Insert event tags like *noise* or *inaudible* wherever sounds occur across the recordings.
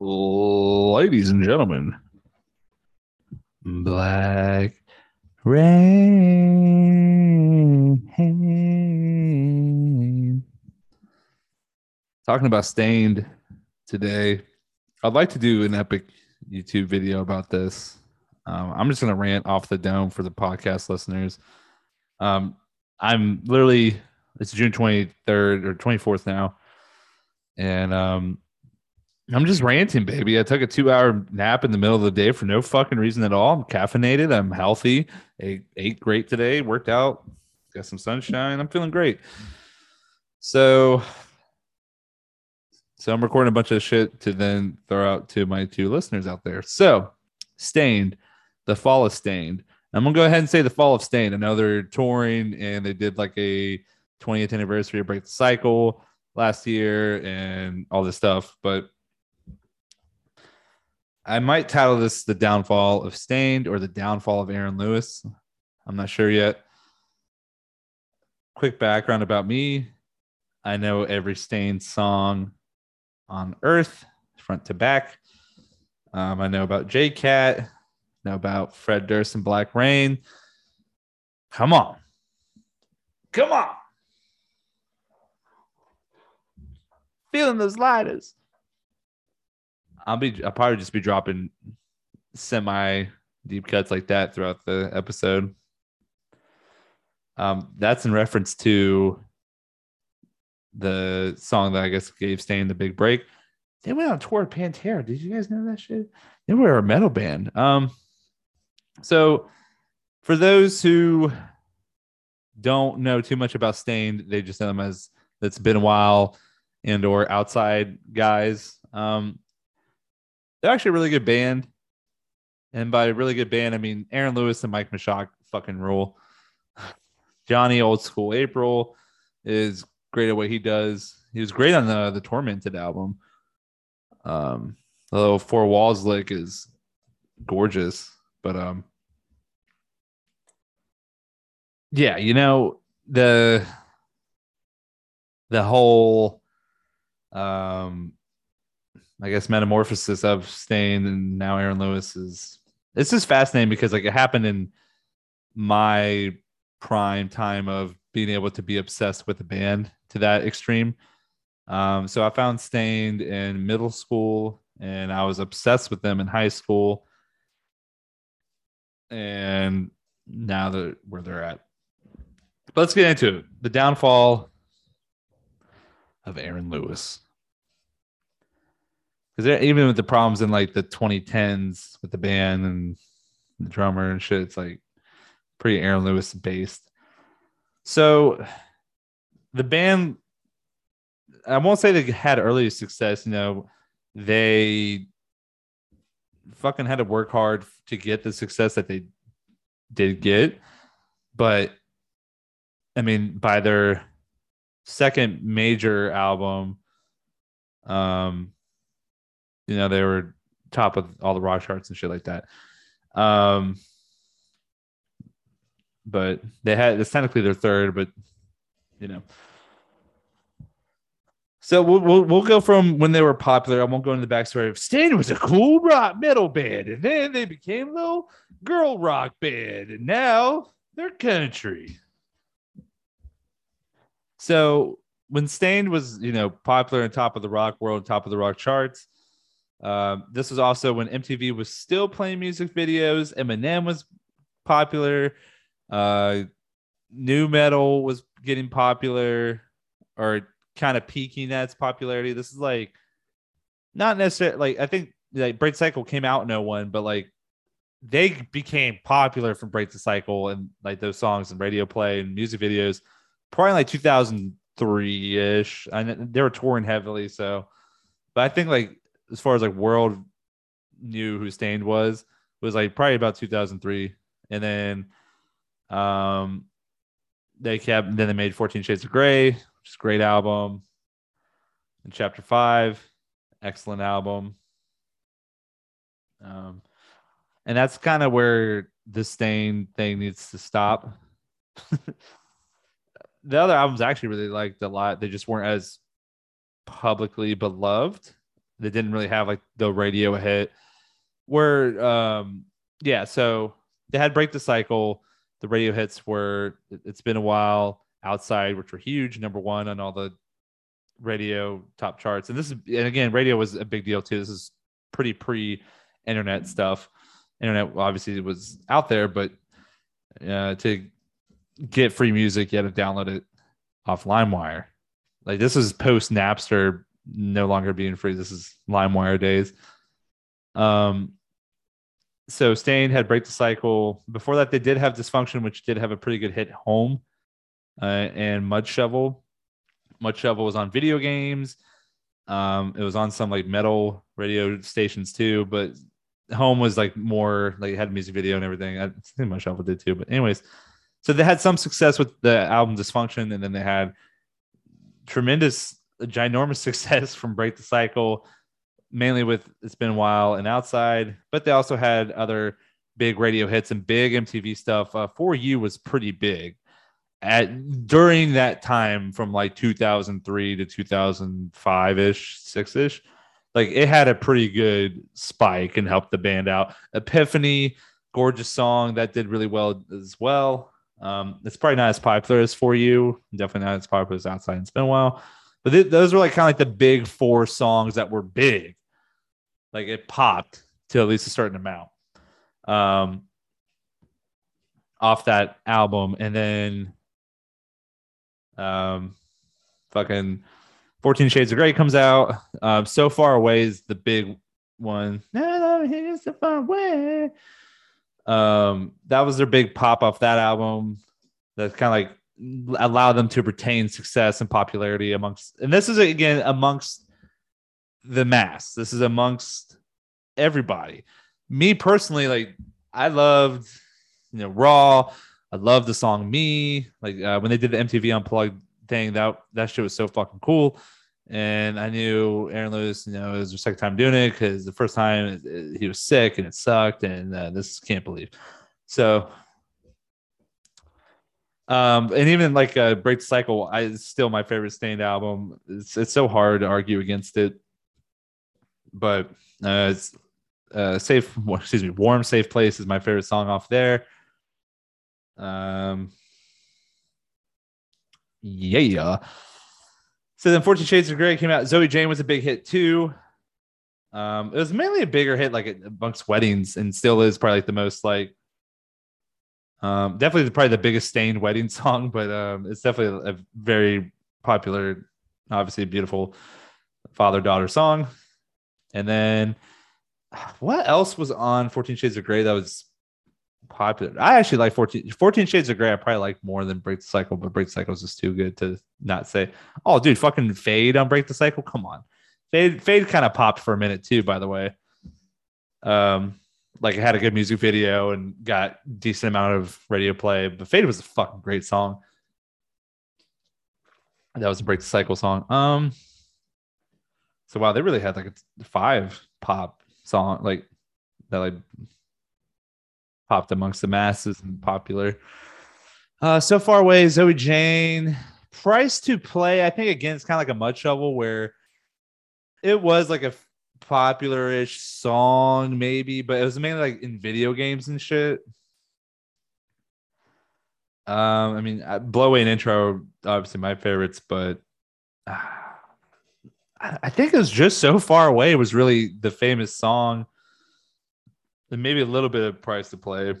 Ladies and gentlemen, Black Rain. Talking about Staind today. I'd like to do an epic YouTube video about this. Um, I'm just going to rant off the dome for the podcast listeners. Um, I'm literally, it's June 23rd or 24th now. And um, I'm just ranting, baby. I took a two hour nap in the middle of the day for no fucking reason at all. I'm caffeinated. I'm healthy. Ate, ate great today. Worked out. Got some sunshine. I'm feeling great. So, so I'm recording a bunch of shit to then throw out to my two listeners out there. So, Staind, the fall of Staind. I'm gonna go ahead and say the fall of Staind. I know they're touring and they did like a 20th anniversary of Break the Cycle last year and all this stuff, but I might title this the downfall of Staind or the downfall of Aaron Lewis. I'm not sure yet. Quick background about me. I know every Staind song on earth, front to back. Um, I know about J Cat, know about Fred Durst and Black Rain. Come on. Come on. Feeling those lighters. I'll be I'll probably just be dropping semi deep cuts like that throughout the episode. Um, that's in reference to the song that I guess gave Staind the big break. They went on tour with Pantera. Did you guys know that shit? They were a metal band. Um, so for those who don't know too much about Staind, they just know them as that's been a while and or outside guys. Um, they're actually a really good band. And by really good band, I mean Aaron Lewis and Mike Mushok fucking rule. Johnny Old School April is great at what he does. He was great on the the Tormented album. Um, although Four Walls Lick is gorgeous, but um, yeah, you know the the whole um I guess metamorphosis of Staind and now Aaron Lewis is it's just fascinating because like it happened in my prime time of being able to be obsessed with a band to that extreme. Um, so I found Staind in middle school and I was obsessed with them in high school. And now that where they're at. But let's get into it. The downfall of Aaron Lewis because even with the problems in like the 2010s with the band and the drummer and shit, it's like pretty Aaron Lewis based. So the band, I won't say they had early success. You know, they fucking had to work hard to get the success that they did get, but I mean, by their second major album, um, you know, they were top of all the rock charts and shit like that. Um, but they had it's technically their third, but you know. So we'll, we'll, we'll go from when they were popular. I won't go into the backstory. Of Staind was a cool rock metal band, and then they became a little girl rock band, and now they're country. So when Staind was, you know, popular on top of the rock world, top of the rock charts, um, this was also when MTV was still playing music videos. Eminem was popular. Uh, nu metal was getting popular or kind of peaking at its popularity. This is like not necessarily like I think like Break Cycle came out in 01, but like they became popular from Break the Cycle and like those songs and radio play and music videos probably like 2003 ish. And they were touring heavily. So, but I think like as far as like world knew who Staind was was like probably about 2003, and then um they kept then they made 14 Shades of Grey, which is a great album. And Chapter Five, excellent album. Um, and that's kind of where the Staind thing needs to stop. *laughs* the other albums I actually really liked a lot. They just weren't as publicly beloved They didn't really have like the radio hit. Where um yeah, so they had break the cycle. The radio hits were it's been a while outside, which were huge, number one on all the radio top charts. And this is and again, radio was a big deal too. This is pretty pre internet stuff. Internet obviously was out there, but uh, to get free music, you had to download it off LimeWire. Like this is post Napster no longer being free. This is LimeWire days. Um, so Staind had Break the Cycle. Before that, they did have Dysfunction, which did have a pretty good hit home, uh, and Mud Shovel. Mud Shovel was on video games. Um, it was on some like metal radio stations too, but home was like more like had music video and everything. I think Mud Shovel did too. But anyways, so they had some success with the album Dysfunction, and then they had tremendous, ginormous *laughs* success from Break the Cycle, mainly with It's Been a While and Outside. But they also had other big radio hits and big MTV stuff. Uh, For You was pretty big at during that time from like 2003 to 2005 ish, six ish. Like it had a pretty good spike and helped the band out. Epiphany, gorgeous song that did really well as well. Um, it's probably not as popular as for you. Definitely not as popular as outside. It's been a while, but th- those were like kind of like the big four songs that were big. Like it popped to at least a certain amount um, off that album, and then um, fucking 14 Shades of Grey comes out. Um, so far away is the big one. So far away. Um, that was their big pop off that album. That's kind of like allowed them to retain success and popularity amongst. And this is again amongst the mass. This is amongst everybody. Me personally, like I loved, you know, Raw. I loved the song "Me." Like uh, when they did the MTV Unplugged thing, that that shit was so fucking cool. And I knew Aaron Lewis, you know, it was the second time doing it because the first time he was sick and it sucked, and uh, this can't believe. So, um, and even like uh, Break the Cycle, I it's still my favorite Staind album. It's it's so hard to argue against it, but uh, it's uh, safe. *laughs* Excuse me, Warm Safe Place is my favorite song off there. Um, yeah. So then 14 Shades of Grey came out. Zoe Jane was a big hit too. Um, it was mainly a bigger hit like at amongst weddings and still is probably like the most like um definitely probably the biggest Staind *laughs* wedding song, but um it's definitely a very popular, obviously beautiful father-daughter song. And then *sighs* what else was on 14 Shades of Grey that was popular. I actually like 14, 14 Shades of Grey. I probably like more than Break the Cycle, but Break the Cycle is just too good to not say. Oh, dude, fucking Fade on Break the Cycle. Come on, Fade. Fade kind of popped for a minute too. By the way, um, like had a good music video and got decent amount of radio play. But Fade was a fucking great song. That was a Break the Cycle song. Um, so wow, they really had like a five pop song like that like popped amongst the masses and popular. Uh, so far away, Zoe Jane. Price to play, I think again, it's kind of like a mud shovel where it was like a popular-ish song, maybe, but it was mainly like in video games and shit. Um, I mean, Blow Away and Intro, obviously my favorites, but uh, I think it was just so far away. It was really the famous song and maybe a little bit of price to play.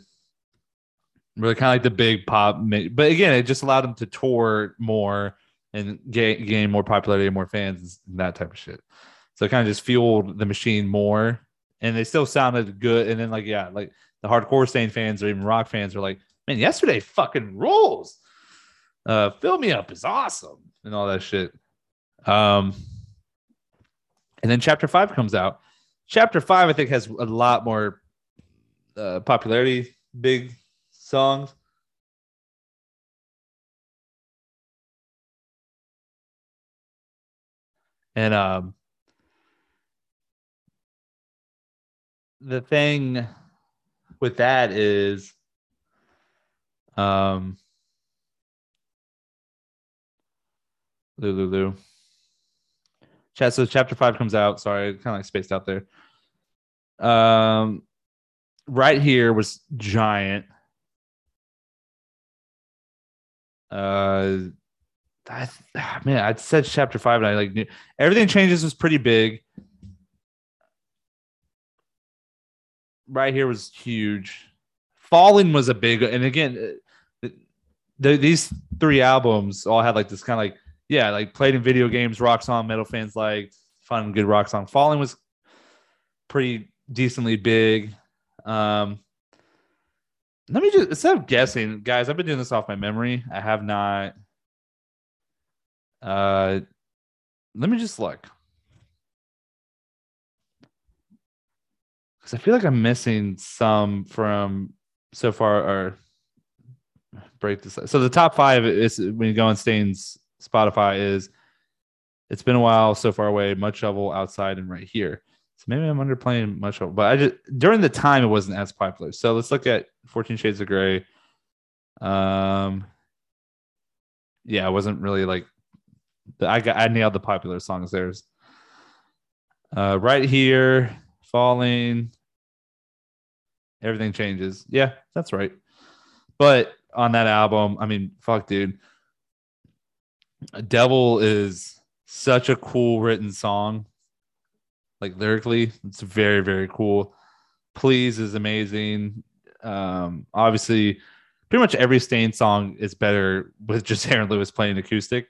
Really kind of like the big pop, but again, it just allowed them to tour more and gain, gain more popularity and more fans and that type of shit. So it kind of just fueled the machine more, and they still sounded good. And then like yeah, like the hardcore Staind fans or even rock fans are like, man, yesterday fucking rules. Uh, fill me up is awesome and all that shit. Um, and then chapter five comes out. Chapter five, I think, has a lot more uh, popularity, big songs. And um, the thing with that is um, Lulu. Chat so chapter five comes out. Sorry, kind of like spaced out there. Um, right here was giant. Uh, I, man, I said chapter five, and I like knew everything changes was pretty big. Right here was huge. Falling was a big, and again, uh, the, these three albums all had like this kind of like yeah, like played in video games, rock song, metal fans like fun, good rock song. Falling was pretty decently big. Um, let me just instead of guessing, guys, I've been doing this off my memory. I have not. Uh, let me just look because I feel like I'm missing some from so far. Or break this. So the top five is when you go on Staind's Spotify is it's been a while so far away, mud shovel outside and right here. So maybe I'm underplaying mud shovel, but I just during the time it wasn't as popular. So let's look at 14 Shades of Grey. Um yeah, it wasn't really like I got I nailed the popular songs there's uh right here, falling, everything changes. Yeah, that's right. But on that album, I mean, fuck, dude Devil is such a cool written song. Like lyrically, it's very, very cool. Please is amazing. Um, obviously, pretty much every Staind song is better with just *laughs* Aaron Lewis playing acoustic,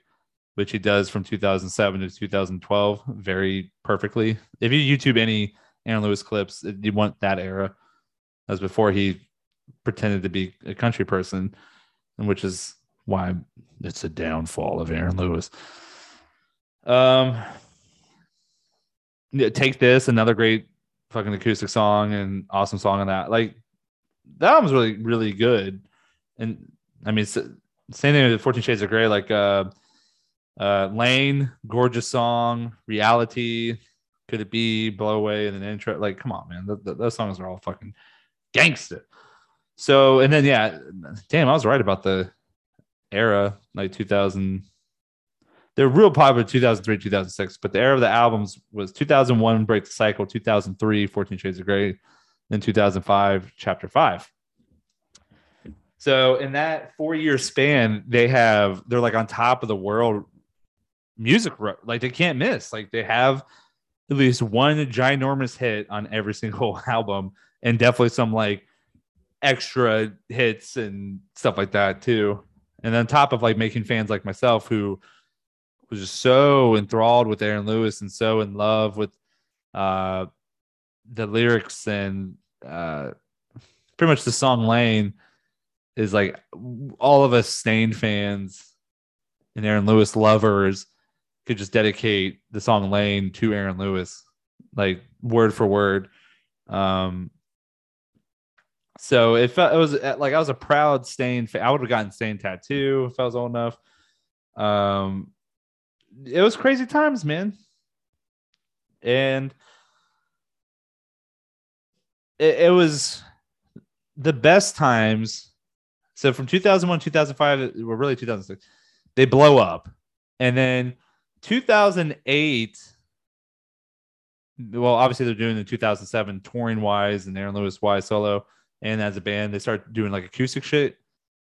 which he does from 2007 to 2012 very perfectly. If you YouTube any Aaron Lewis clips, you want that era. As before he pretended to be a country person, and which is why it's a downfall of Aaron Lewis. Um, yeah, take this, another great fucking acoustic song and awesome song on that. Like that album's really, really good. And I mean, same thing with 14 Shades of Grey, like uh, uh, Layne, gorgeous song, reality, could it be blow away and an intro? Like, come on, man, those songs are all fucking gangster. So, and then yeah, damn, I was right about the era, like 2000. They're real popular 2003, 2006, but the era of the albums was 2001, Break the Cycle, 2003, 14 Shades of Grey, then 2005, Chapter 5. So in that four year span, they have, they're like on top of the world music, like they can't miss. Like they have at least one ginormous hit on every *laughs* single album and definitely some like extra hits and stuff like that too and on top of like making fans like myself who was just so enthralled with Aaron Lewis and so in love with uh, the lyrics and uh, pretty much the song Layne is like all of us Staind fans and Aaron Lewis lovers could just dedicate the song Layne to Aaron Lewis, like word for word. Um, so it felt it was uh, like I was a proud Staind. I would have gotten Staind tattoo if I was old enough. Um, it was crazy times, man, and it, it was the best times. So from 2001, 2005, well, really 2006, they blow up, and then 2008 well, obviously they're doing the 2007 touring wise and Aaron Lewis wise solo and as a band they start doing like acoustic shit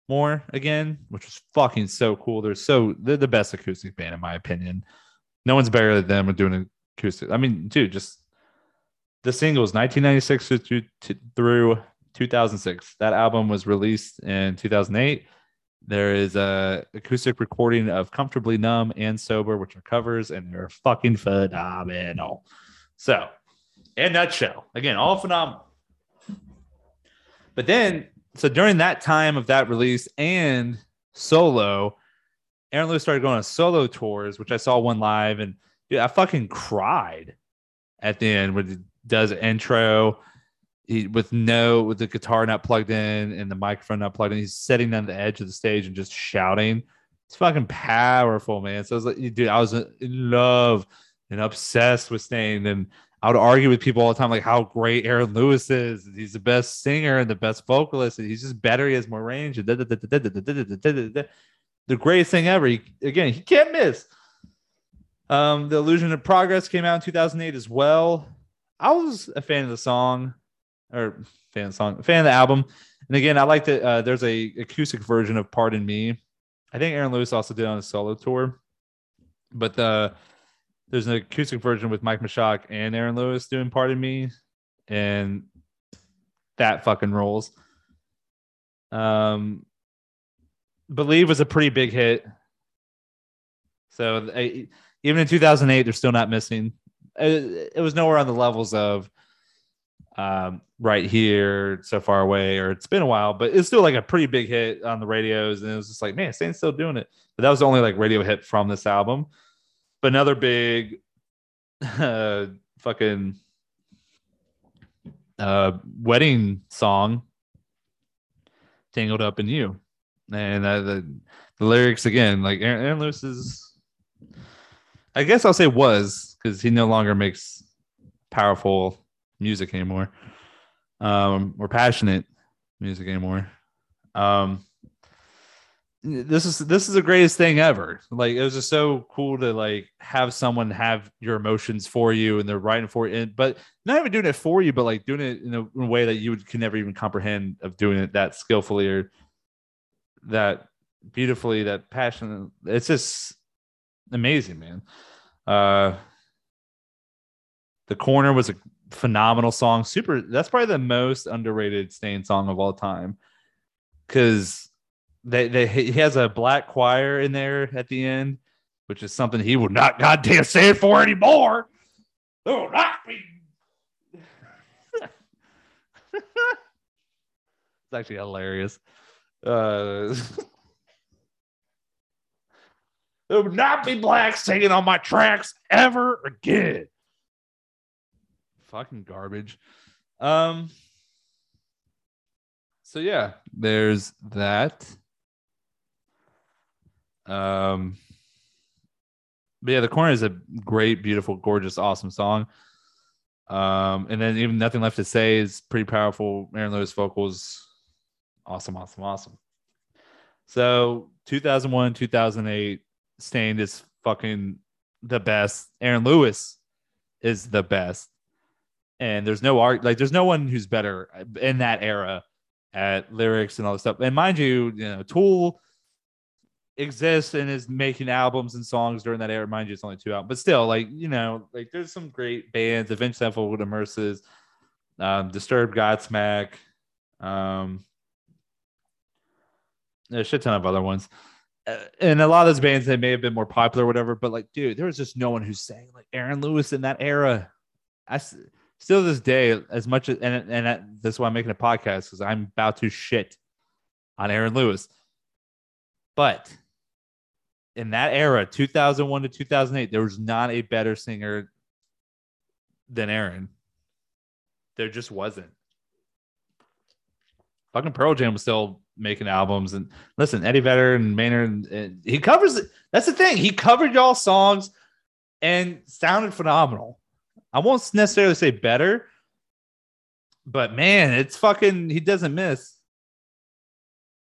more again which was fucking so cool. They're so they're the best acoustic band in my opinion. No one's better than them at doing acoustic. I mean dude just the singles 1996 through, through 2006 that album was released in 2008 there is a acoustic recording of comfortably numb and sober which are covers and they're fucking phenomenal. So in nutshell again all phenomenal but then, so during that time of that release and solo, Aaron Lewis started going on solo tours, which I saw one live, and dude, I fucking cried at the end when he does intro he, with no with the guitar not plugged in and the microphone not plugged in. He's sitting on the edge of the stage and just shouting. It's fucking powerful, man. So I was like, dude, I was in love and obsessed with Staind. And I would argue with people all the time, like how great Aaron Lewis is. He's the best singer and the best vocalist, and he's just better. He has more range. The greatest thing ever. He, again, he can't miss. Um, the Illusion of Progress came out in 2008 as well. I was a fan of the song, or fan song, fan of the album. And again, I like that uh, there's a acoustic version of "Pardon Me." I think Aaron Lewis also did on a solo tour, but the there's an acoustic version with Mike Mushok and Aaron Lewis doing "Pardon Me," and that fucking rolls. Um, Believe was a pretty big hit. So I, even in 2008, they're still not missing. It, it, was nowhere on the levels of um, right here, so far away, or it's been a while, but it's still like a pretty big hit on the radios. And it was just like, man, Staind's still doing it. But that was the only like radio hit from this album. But another big *laughs* uh, fucking uh, wedding song, Tangled Up in You. And uh, the, the lyrics again, like Aaron, Aaron Lewis is I guess I'll say was because he no longer makes powerful music anymore, um, or passionate music anymore. Um, this is this is the greatest thing ever. Like it was just so cool to like have someone have your emotions for you and they're writing for you, and, but not even doing it for you, but like doing it in a, in a way that you would, can never even comprehend of doing it that skillfully or that beautifully, that passionate. It's just amazing, man. Uh, the corner was a phenomenal song. Super. That's probably the most underrated Staind song of all time, because they they he has a black choir in there at the end, which is something he would not goddamn stand for anymore. Oh, not be. *laughs* it's actually hilarious. Uh, *laughs* There would not be black singing on my tracks ever again. Fucking garbage. Um. So yeah, there's that. Um. But yeah, the corner is a great, beautiful, gorgeous, awesome song. Um, and then even nothing left to say is pretty powerful. Aaron Lewis vocals, awesome, awesome, awesome. So 2001, 2008, Staind is fucking the best. Aaron Lewis is the best. And there's no art, like, there's no one who's better in that era at lyrics and all this stuff. And mind you, you know, Tool exists and is making albums and songs during that era. Mind you, it's only two out, but still, like, you know, like there's some great bands, Avenged Sevenfold Immerses, um, Disturbed Godsmack, um, a shit ton of other ones. Uh, and a lot of those bands they may have been more popular whatever but like dude there was just no one who's saying like aaron lewis in that era i still this day as much as and, and that's why i'm making a podcast because i'm about to shit on aaron lewis but in that era 2001 to 2008 there was not a better singer than aaron there just wasn't fucking pearl jam was still making albums. And listen, Eddie Vedder and Maynard, and, and he covers it. That's the thing. He covered y'all songs and sounded phenomenal. I won't necessarily say better, but man, it's fucking. He doesn't miss.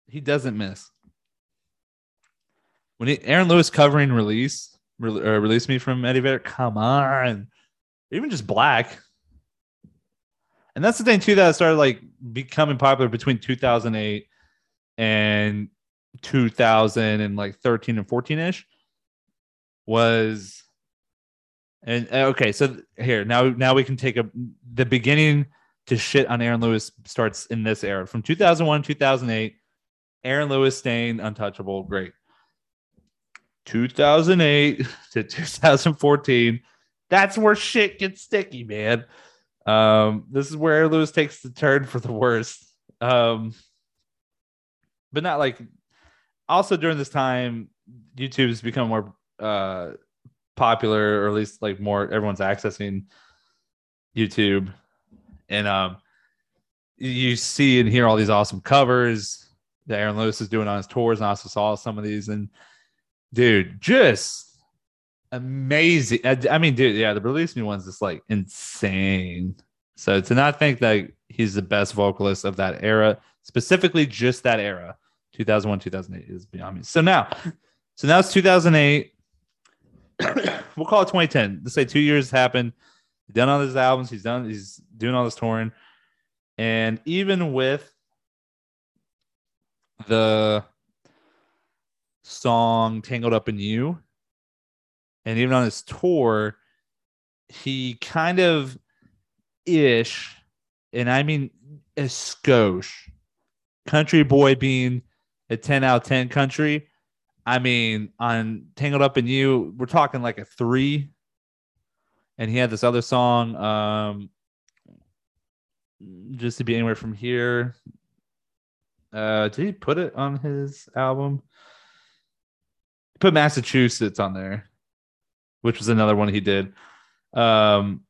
He doesn't miss. When he, Aaron Lewis covering release, re, uh, release me from Eddie Vedder. Come on, even just black. And that's the thing too that started like becoming popular between 2008 and 2000 and like 13 and 14 ish was and uh, okay so here now now we can take a the beginning to shit on Aaron Lewis starts in this era from 2001 2008 Aaron Lewis staying untouchable great 2008 *laughs* to 2014 that's where shit gets sticky man. Um this is where Lewis takes the turn for the worst. Um but not like also during this time youtube has become more uh popular or at least like more everyone's accessing youtube. And um you see and hear all these awesome covers that aaron lewis is doing on his tours and I also saw some of these. And dude just amazing i, I mean dude yeah the release new one's just like insane so to not think that he's the best vocalist of that era specifically just that era 2001, 2008 is beyond me. So now, so now it's 2008. *coughs* we'll call it 2010. Let's say two years happened. He's done all his albums. He's done. He's doing all this touring, and even with the song "Tangled Up in You," and even on his tour, he kind of ish, and I mean a skosh, country boy being a 10 out of 10 country. I mean, on Tangled Up in You, we're talking like a three. And he had this other song, um, just to be anywhere from here. Uh, did he put it on his album? Put Massachusetts on there, which was another one he did. Um,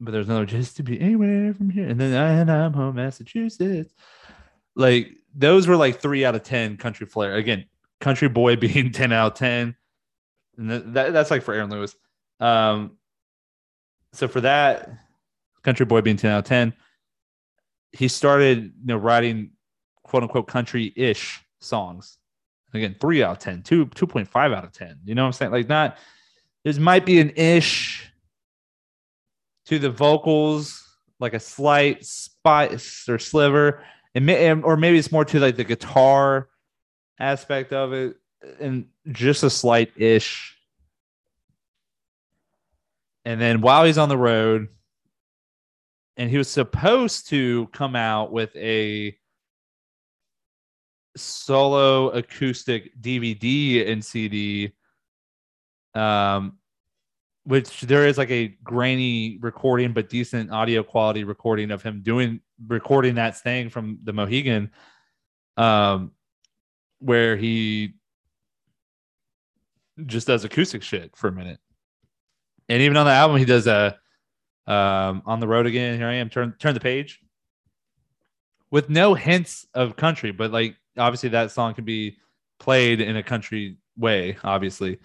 but there's another just to be anywhere from here, and then and I'm home, Massachusetts. Like those were like three out of ten country flair. Again, country boy *laughs* being ten out of ten, and that, that's like for Aaron Lewis. Um, so for that, country boy being ten out of ten, he started you know writing quote unquote country ish songs. Again, three out of 10, two, 2.5 out of 10. You know what I'm saying? Like, not, there might be an ish to the vocals, like a slight spice or sliver, and, may, or maybe it's more to like the guitar aspect of it, and just a slight ish. And then while he's on the road, and he was supposed to come out with a solo acoustic DVD and CD um which there is like a grainy recording but decent audio quality recording of him doing recording that thing from the Mohegan um where he just does acoustic shit for a minute. And even on the album he does a um on the road again here I am turn turn the page with no hints of country but like obviously that song can be played in a country way obviously.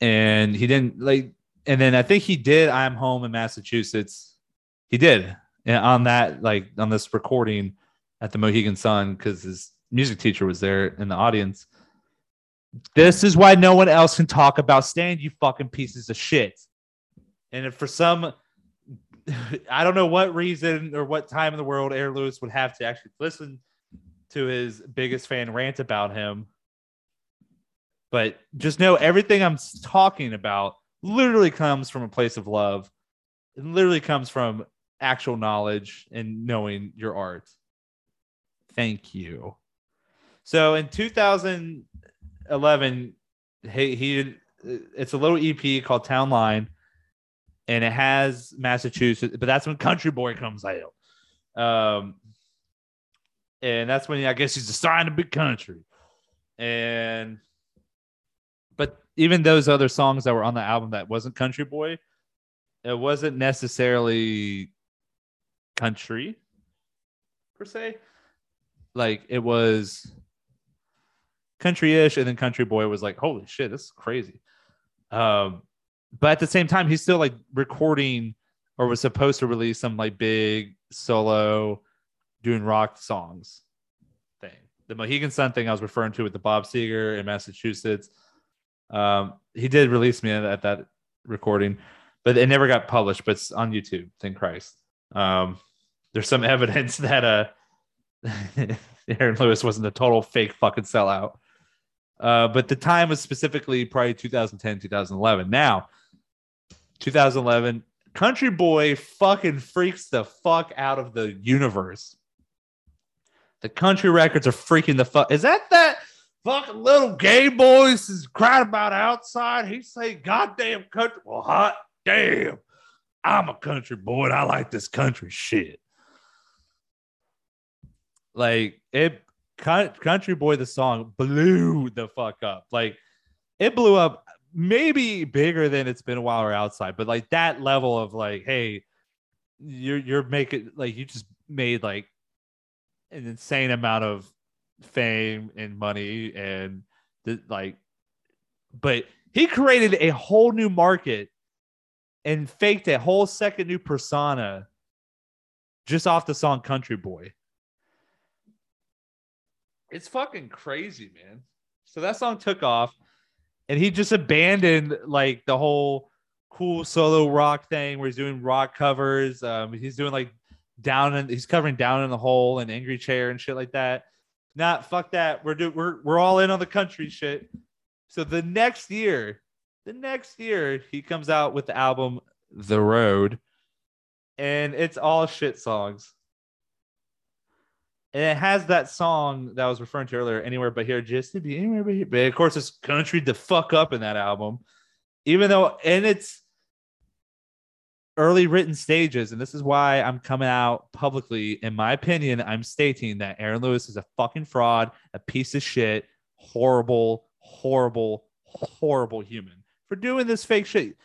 And he didn't like and then i think he did i'm home in massachusetts. He did and on that like on this recording at the mohegan sun because his music teacher was there in the audience. This is why no one else can talk about stand you fucking pieces of shit. And for some *laughs* i don't know what reason or what time in the world Air Lewis would have to actually listen to his biggest fan rant about him but just know everything I'm talking about literally comes from a place of love. It literally comes from actual knowledge and knowing your art. Thank you. So in 2011, he, he it's a little EP called Town Line, and it has Massachusetts, but that's when Country Boy comes out. Um, and that's when I guess he's a sign of big country. And but even those other songs that were on the album that wasn't Country Boy, it wasn't necessarily country per se. Like it was country-ish, and then Country Boy was like, "Holy shit, this is crazy." Um, but at the same time, he's still like recording or was supposed to release some like big solo doing rock songs thing. The Mohegan Sun thing I was referring to with the Bob Seger in Massachusetts um, he did release me at that recording, but it never got published. But it's on YouTube. Thank Christ. Um, there's some *laughs* evidence that uh, *laughs* Aaron Lewis wasn't a total fake fucking sellout. Uh, but the time was specifically probably 2010, 2011. Now, 2011, Country Boy fucking freaks the fuck out of the universe. The country records are freaking the fuck. Is that that? fucking little gay boys is crying about outside. He say, goddamn country. Well, hot damn. I'm a country boy and I like this country shit. Like it country boy the song blew the fuck up. Like it blew up maybe bigger than it's been a while or outside, but like that level of like, hey, you're you're making like you just made like an insane amount of fame and money and the, like but he created a whole new market and faked a whole second new persona just off the song country boy it's fucking crazy man so that song took off and he just abandoned like the whole cool solo rock thing where he's doing rock covers. Um, he's doing like down and he's covering down in the hole and angry chair and shit like that. Not fuck that. We're do we're we're all in on the country shit. So the next year, the next year, he comes out with the album The Road, and it's all shit songs. And it has that song that I was referring to earlier, Anywhere But Here, just to be anywhere but here. But of course, it's country to fuck up in that album. Even though, and it's early written stages, and this is why I'm coming out publicly. In my opinion, I'm stating that Aaron Lewis is a fucking fraud, a piece of shit, horrible, horrible, horrible human for doing this fake shit.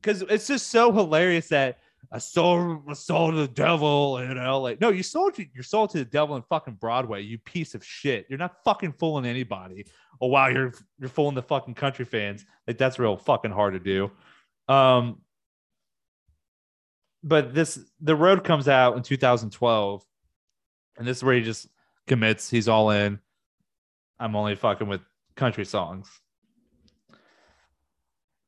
Because it's just so hilarious that I sold, I sold to the devil in LA. No, you sold your soul to the devil in fucking Broadway, you piece of shit. You're not fucking fooling anybody. Oh wow, you're you're fooling the fucking country fans. Like that's real fucking hard to do. Um, but this the road comes out in 2012, and this is where he just commits. He's all in. I'm only fucking with country songs.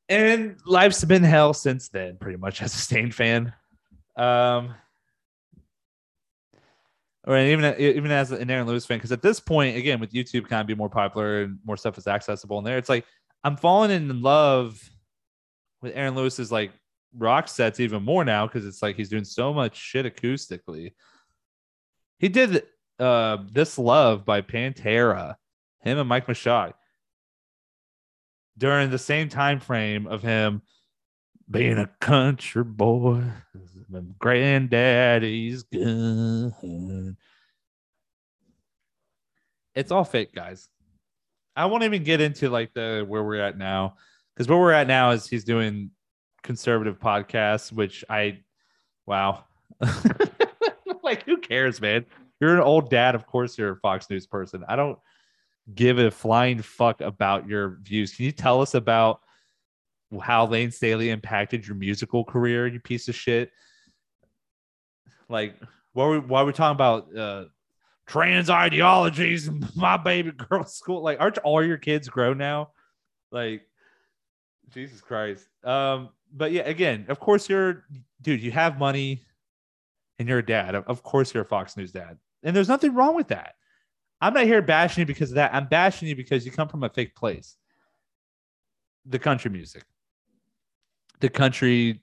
And life's been hell since then, pretty much as a Staind fan. Um, or even even as an Aaron Lewis fan, because at this point, again, with YouTube kind of be more popular and more stuff is accessible in there, it's like I'm falling in love with Aaron Lewis's like rock sets even more now because it's like he's doing so much shit acoustically. He did uh This Love by Pantera, him and Mike Mushok during the same time frame of him being a country boy. Granddaddy's gun. It's all fake, guys. I won't even get into like the where we're at now because where we're at now is he's doing conservative podcasts, which I, wow, *laughs* like who cares, man? You're an old dad, of course you're a Fox News person. I don't give a flying fuck about your views. Can you tell us about how Layne Staley impacted your musical career, you piece of shit? Like, why are we talking about uh, trans ideologies *laughs* my baby girl school? Like, aren't all your kids grown now? Like, Jesus Christ. Um, but yeah, again, of course you're, dude. You have money, and you're a dad. Of course you're a Fox News dad, and there's nothing wrong with that. I'm not here bashing you because of that. I'm bashing you because you come from a fake place. The country music, the country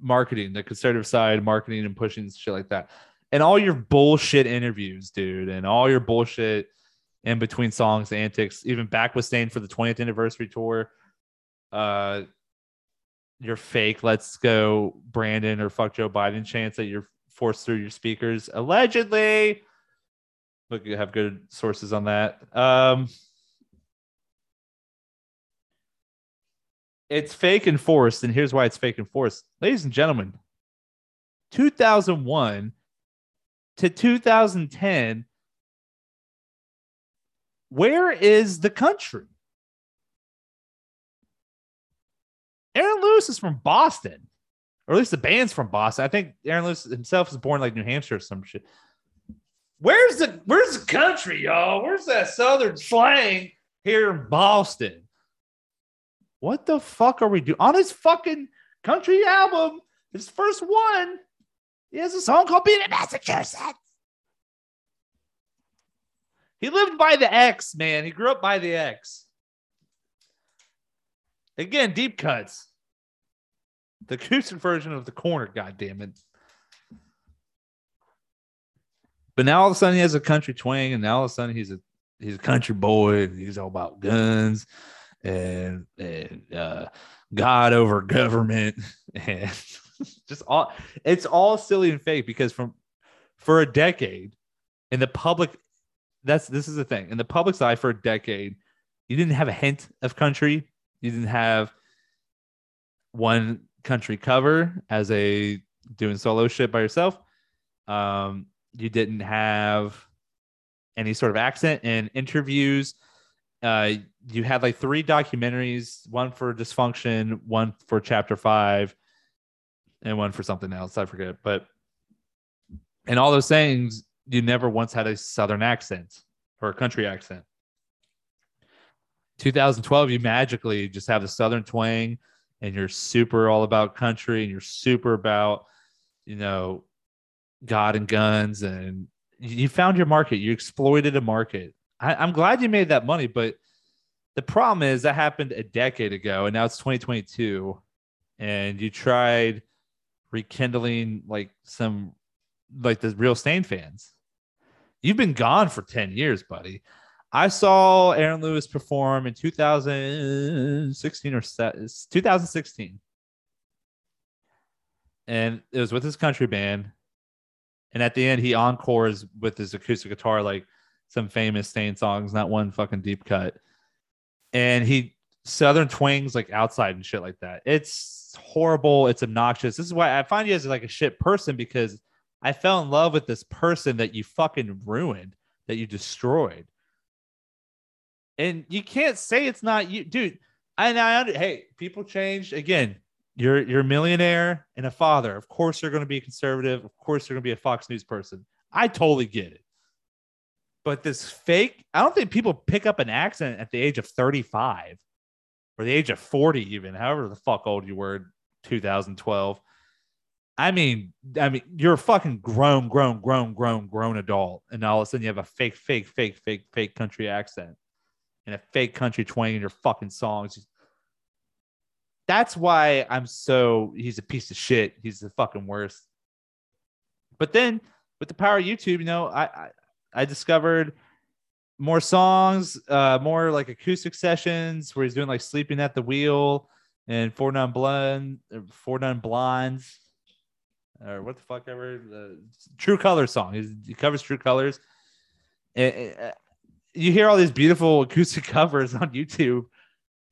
marketing, the conservative side marketing and pushing shit like that. And all your bullshit interviews, dude, and all your bullshit in between songs, antics, even back with Staind for the 20th anniversary tour. Uh your fake let's go Brandon or fuck Joe Biden chance that you're forced through your speakers. Allegedly. Look you have good sources on that. Um it's fake and forced and here's why it's fake and forced. Ladies and gentlemen 2001 to 2010 where is the country aaron lewis is from boston or at least the band's from boston i think aaron lewis himself was born like new hampshire or some shit Where's the where's the country, y'all? Where's that southern slang here in Boston? What the fuck are we doing on his fucking country album? His first one. He has a song called "Being in Massachusetts." He lived by the X, man. He grew up by the X. Again, deep cuts. The acoustic version of the corner, God damn it. But now all of a sudden he has a country twang, and now all of a sudden he's a he's a country boy. And he's all about guns and and uh, God over government *laughs* and just all. It's all silly and fake because from for a decade in the public, that's this is the thing in the public's eye for a decade, you didn't have a hint of country. You didn't have one country cover as a doing solo shit by yourself. Um, you didn't have any sort of accent in interviews. Uh, you had like three documentaries, one for dysfunction, one for chapter five, and one for something else. I forget. But in all those things, you never once had a southern accent or a country accent. 2012, you magically just have the Southern twang and you're super all about country and you're super about, you know, God and guns and you found your market. You exploited a market. I, I'm glad you made that money, but the problem is that happened a decade ago and now it's 2022 and you tried rekindling like some like the real Staind fans. You've been gone for 10 years, buddy. I saw Aaron Lewis perform in 2016 or 2016. And it was with his country band. And at the end, he encores with his acoustic guitar, like some famous Staind songs, not one fucking deep cut. And he southern twangs like outside and shit like that. It's horrible. It's obnoxious. This is why I find you as like a shit person because I fell in love with this person that you fucking ruined, that you destroyed. And you can't say it's not you, dude. And I hey, people change again. You're you're a millionaire and a father. Of course, you're going to be a conservative. Of course, you're going to be a Fox News person. I totally get it. But this fake, I don't think people pick up an accent at the age of 35 or the age of 40, even however the fuck old you were, in 2012. I mean, I mean, you're a fucking grown, grown, grown, grown, grown adult, and all of a sudden you have a fake, fake, fake, fake, fake country accent and a fake country twang in your fucking songs. That's why I'm so he's a piece of shit. He's the fucking worst. But then with the power of YouTube, you know, I I, I discovered more songs, uh, more like acoustic sessions where he's doing like sleeping at the wheel and four non blonde, four non blondes, or what the fuck ever the True Colors song. He covers True Colors. You hear all these beautiful acoustic *laughs* covers on YouTube,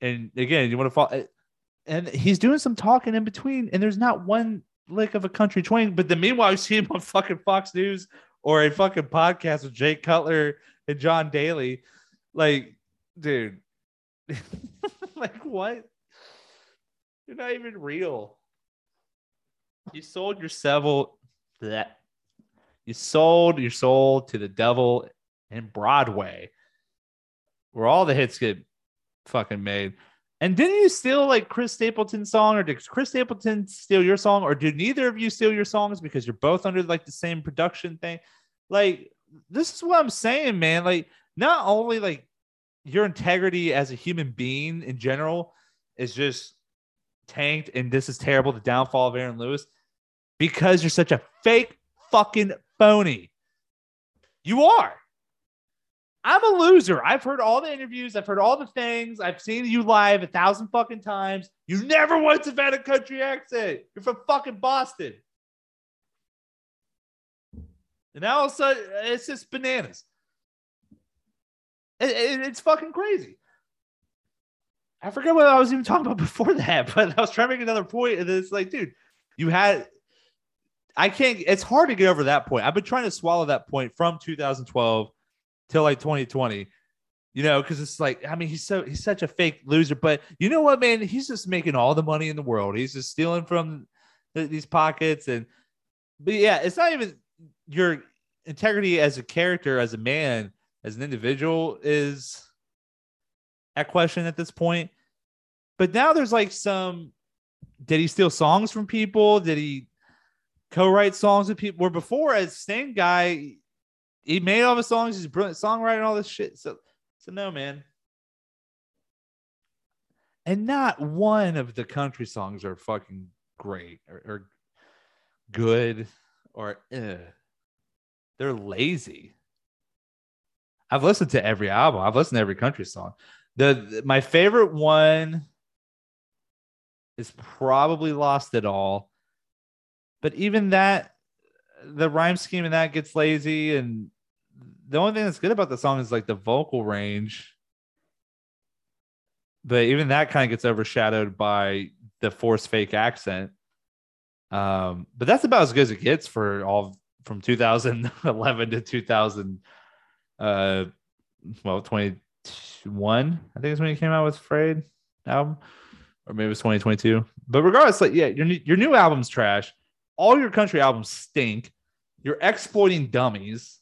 and again, you want to follow. Eh, and he's doing some talking in between, and there's not one lick of a country twang. But then meanwhile, you see him on fucking Fox News or a fucking podcast with Jake Cutler and John Daly. Like, dude, *laughs* like what? You're not even real. You sold your soul that you sold your soul to the devil in Broadway, where all the hits get fucking made. And didn't you steal like Chris Stapleton's song, or did Chris Stapleton steal your song, or did neither of you steal your songs because you're both under like the same production thing? Like, this is what I'm saying, man. Like, not only like your integrity as a human being in general is just tanked, and this is terrible. The downfall of Aaron Lewis because you're such a fake fucking phony. You are. I'm a loser. I've heard all the interviews. I've heard all the things. I've seen you live a thousand fucking times. You never once have had a country accent. You're from fucking Boston. And now all of a sudden, it's just bananas. It, it, it's fucking crazy. I forget what I was even talking about *laughs* before that, but I was trying to make another point, and it's like, dude, you had. I can't. It's hard to get over that point. I've been trying to swallow that point from 2012 till like 2020. You know, because it's like, I mean, he's so he's such a fake loser. But you know what, man? He's just making all the money in the world. He's just stealing from these pockets, and but yeah, it's not even your integrity as a character, as a man, as an individual is at question at this point. But now there's like some did he steal songs from people? Did he co-write songs with people? Where before as same guy, he made all the songs, he's a brilliant songwriter and all this shit. So so no man. And not one of the country songs are fucking great or, or good or ugh they're lazy. I've listened to every album. I've listened to every country song. The, the my favorite one is probably Lost It All. But even that the rhyme scheme in that gets lazy and the only thing that's good about the song is like the vocal range. But even that kind of gets overshadowed by the forced fake accent. Um, but that's about as good as it gets for all from 2011 to 2000 uh well 21 i think is when he came out with a Frayed album or maybe it was 2022 but regardless like yeah your, your new album's trash all your country albums stink you're exploiting dummies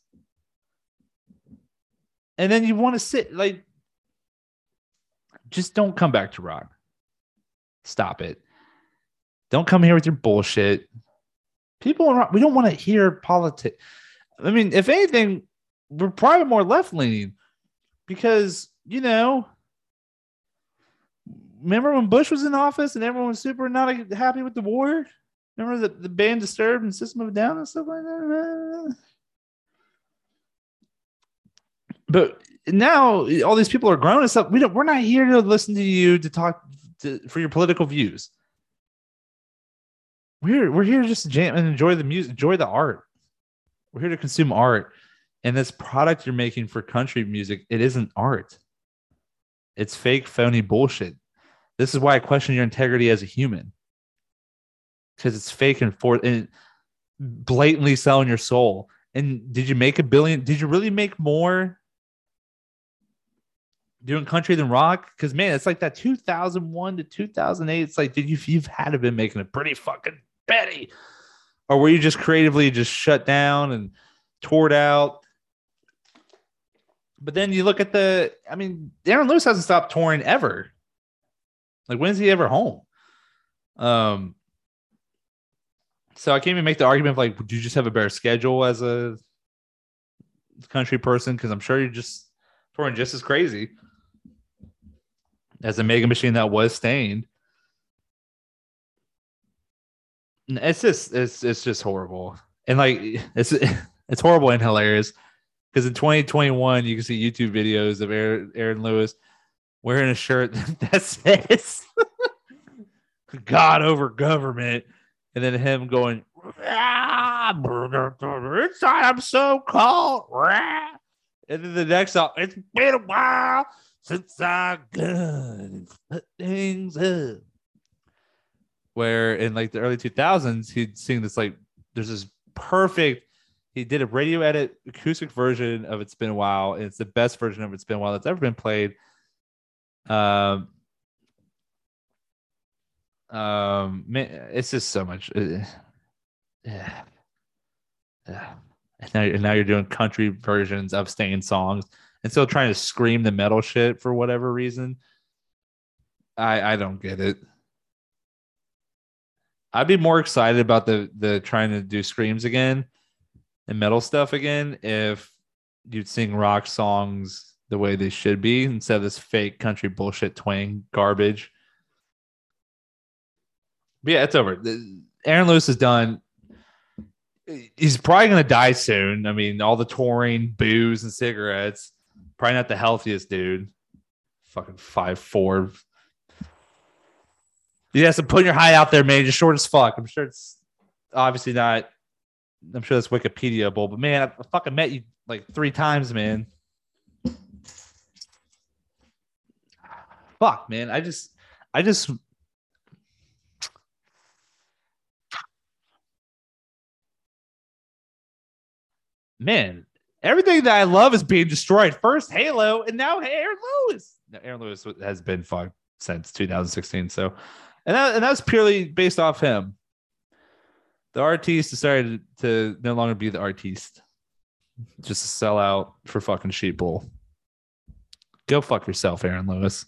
and then you want to sit like just don't come back to rock. Stop it. Don't come here with your bullshit. People, we don't want to hear politics. I mean, if anything, we're probably more left leaning because, you know, remember when Bush was in office and everyone was super not happy with the war? Remember the, the band Disturbed and System of Down and stuff like that? But now all these people are grown and stuff. We don't, we're not here to listen to you to talk to, for your political views. We're we're here just to jam and enjoy the music, enjoy the art. We're here to consume art. And this product you're making for country music, it isn't art. It's fake, phony bullshit. This is why I question your integrity as a human. Because it's fake and for and blatantly selling your soul. And did you make a billion? Did you really make more doing country than rock? Because man, it's like that 2001 to 2008. It's like, did you you've had to been making a pretty fucking Betty? Or were you just creatively just shut down and toured out? But then you look at the, I mean, Aaron Lewis hasn't stopped touring ever. Like, when's he ever home? Um, so I can't even make the argument of like, do you just have a better schedule as a country person? Because I'm sure you're just touring just as crazy as a mega machine that was Staind. It's just it's it's just horrible. And like *laughs* it's it's horrible and hilarious. Because in 2021, you can see YouTube videos of Aaron, Lewis wearing a shirt *laughs* that says *laughs* God over government. And then him going, ah, inside I'm so cold. And then the next song, it's been a while since I got things up. Where in like the early 2000s he'd sing this like there's this perfect he did a radio edit acoustic version of it's been a while and it's the best version of it's been a while that's ever been played. Um um man, it's just so much uh, yeah yeah and now, and now you're doing country versions of Staind songs and still trying to scream the metal shit for whatever reason i i don't get it I'd be more excited about the the trying to do screams again and metal stuff again if you'd sing rock songs the way they should be instead of this fake country bullshit twang garbage. But yeah, it's over. Aaron Lewis is done. He's probably going to die soon. I mean, all the touring, booze, and cigarettes. Probably not the healthiest dude. Fucking five four, you have to put your height out there, man. You're short as fuck. I'm sure it's obviously not. I'm sure that's Wikipedia-able, but man, I fucking met you like three times, man. Fuck, man. I just, I just. Man, everything that I love is being destroyed. First Halo, and now Aaron Lewis. Aaron Lewis has been fucked since 2016. So and that, and that's purely based off him. The artiste decided to no longer be the artiste, just to sell out for fucking sheeple. Go fuck yourself, Aaron Lewis.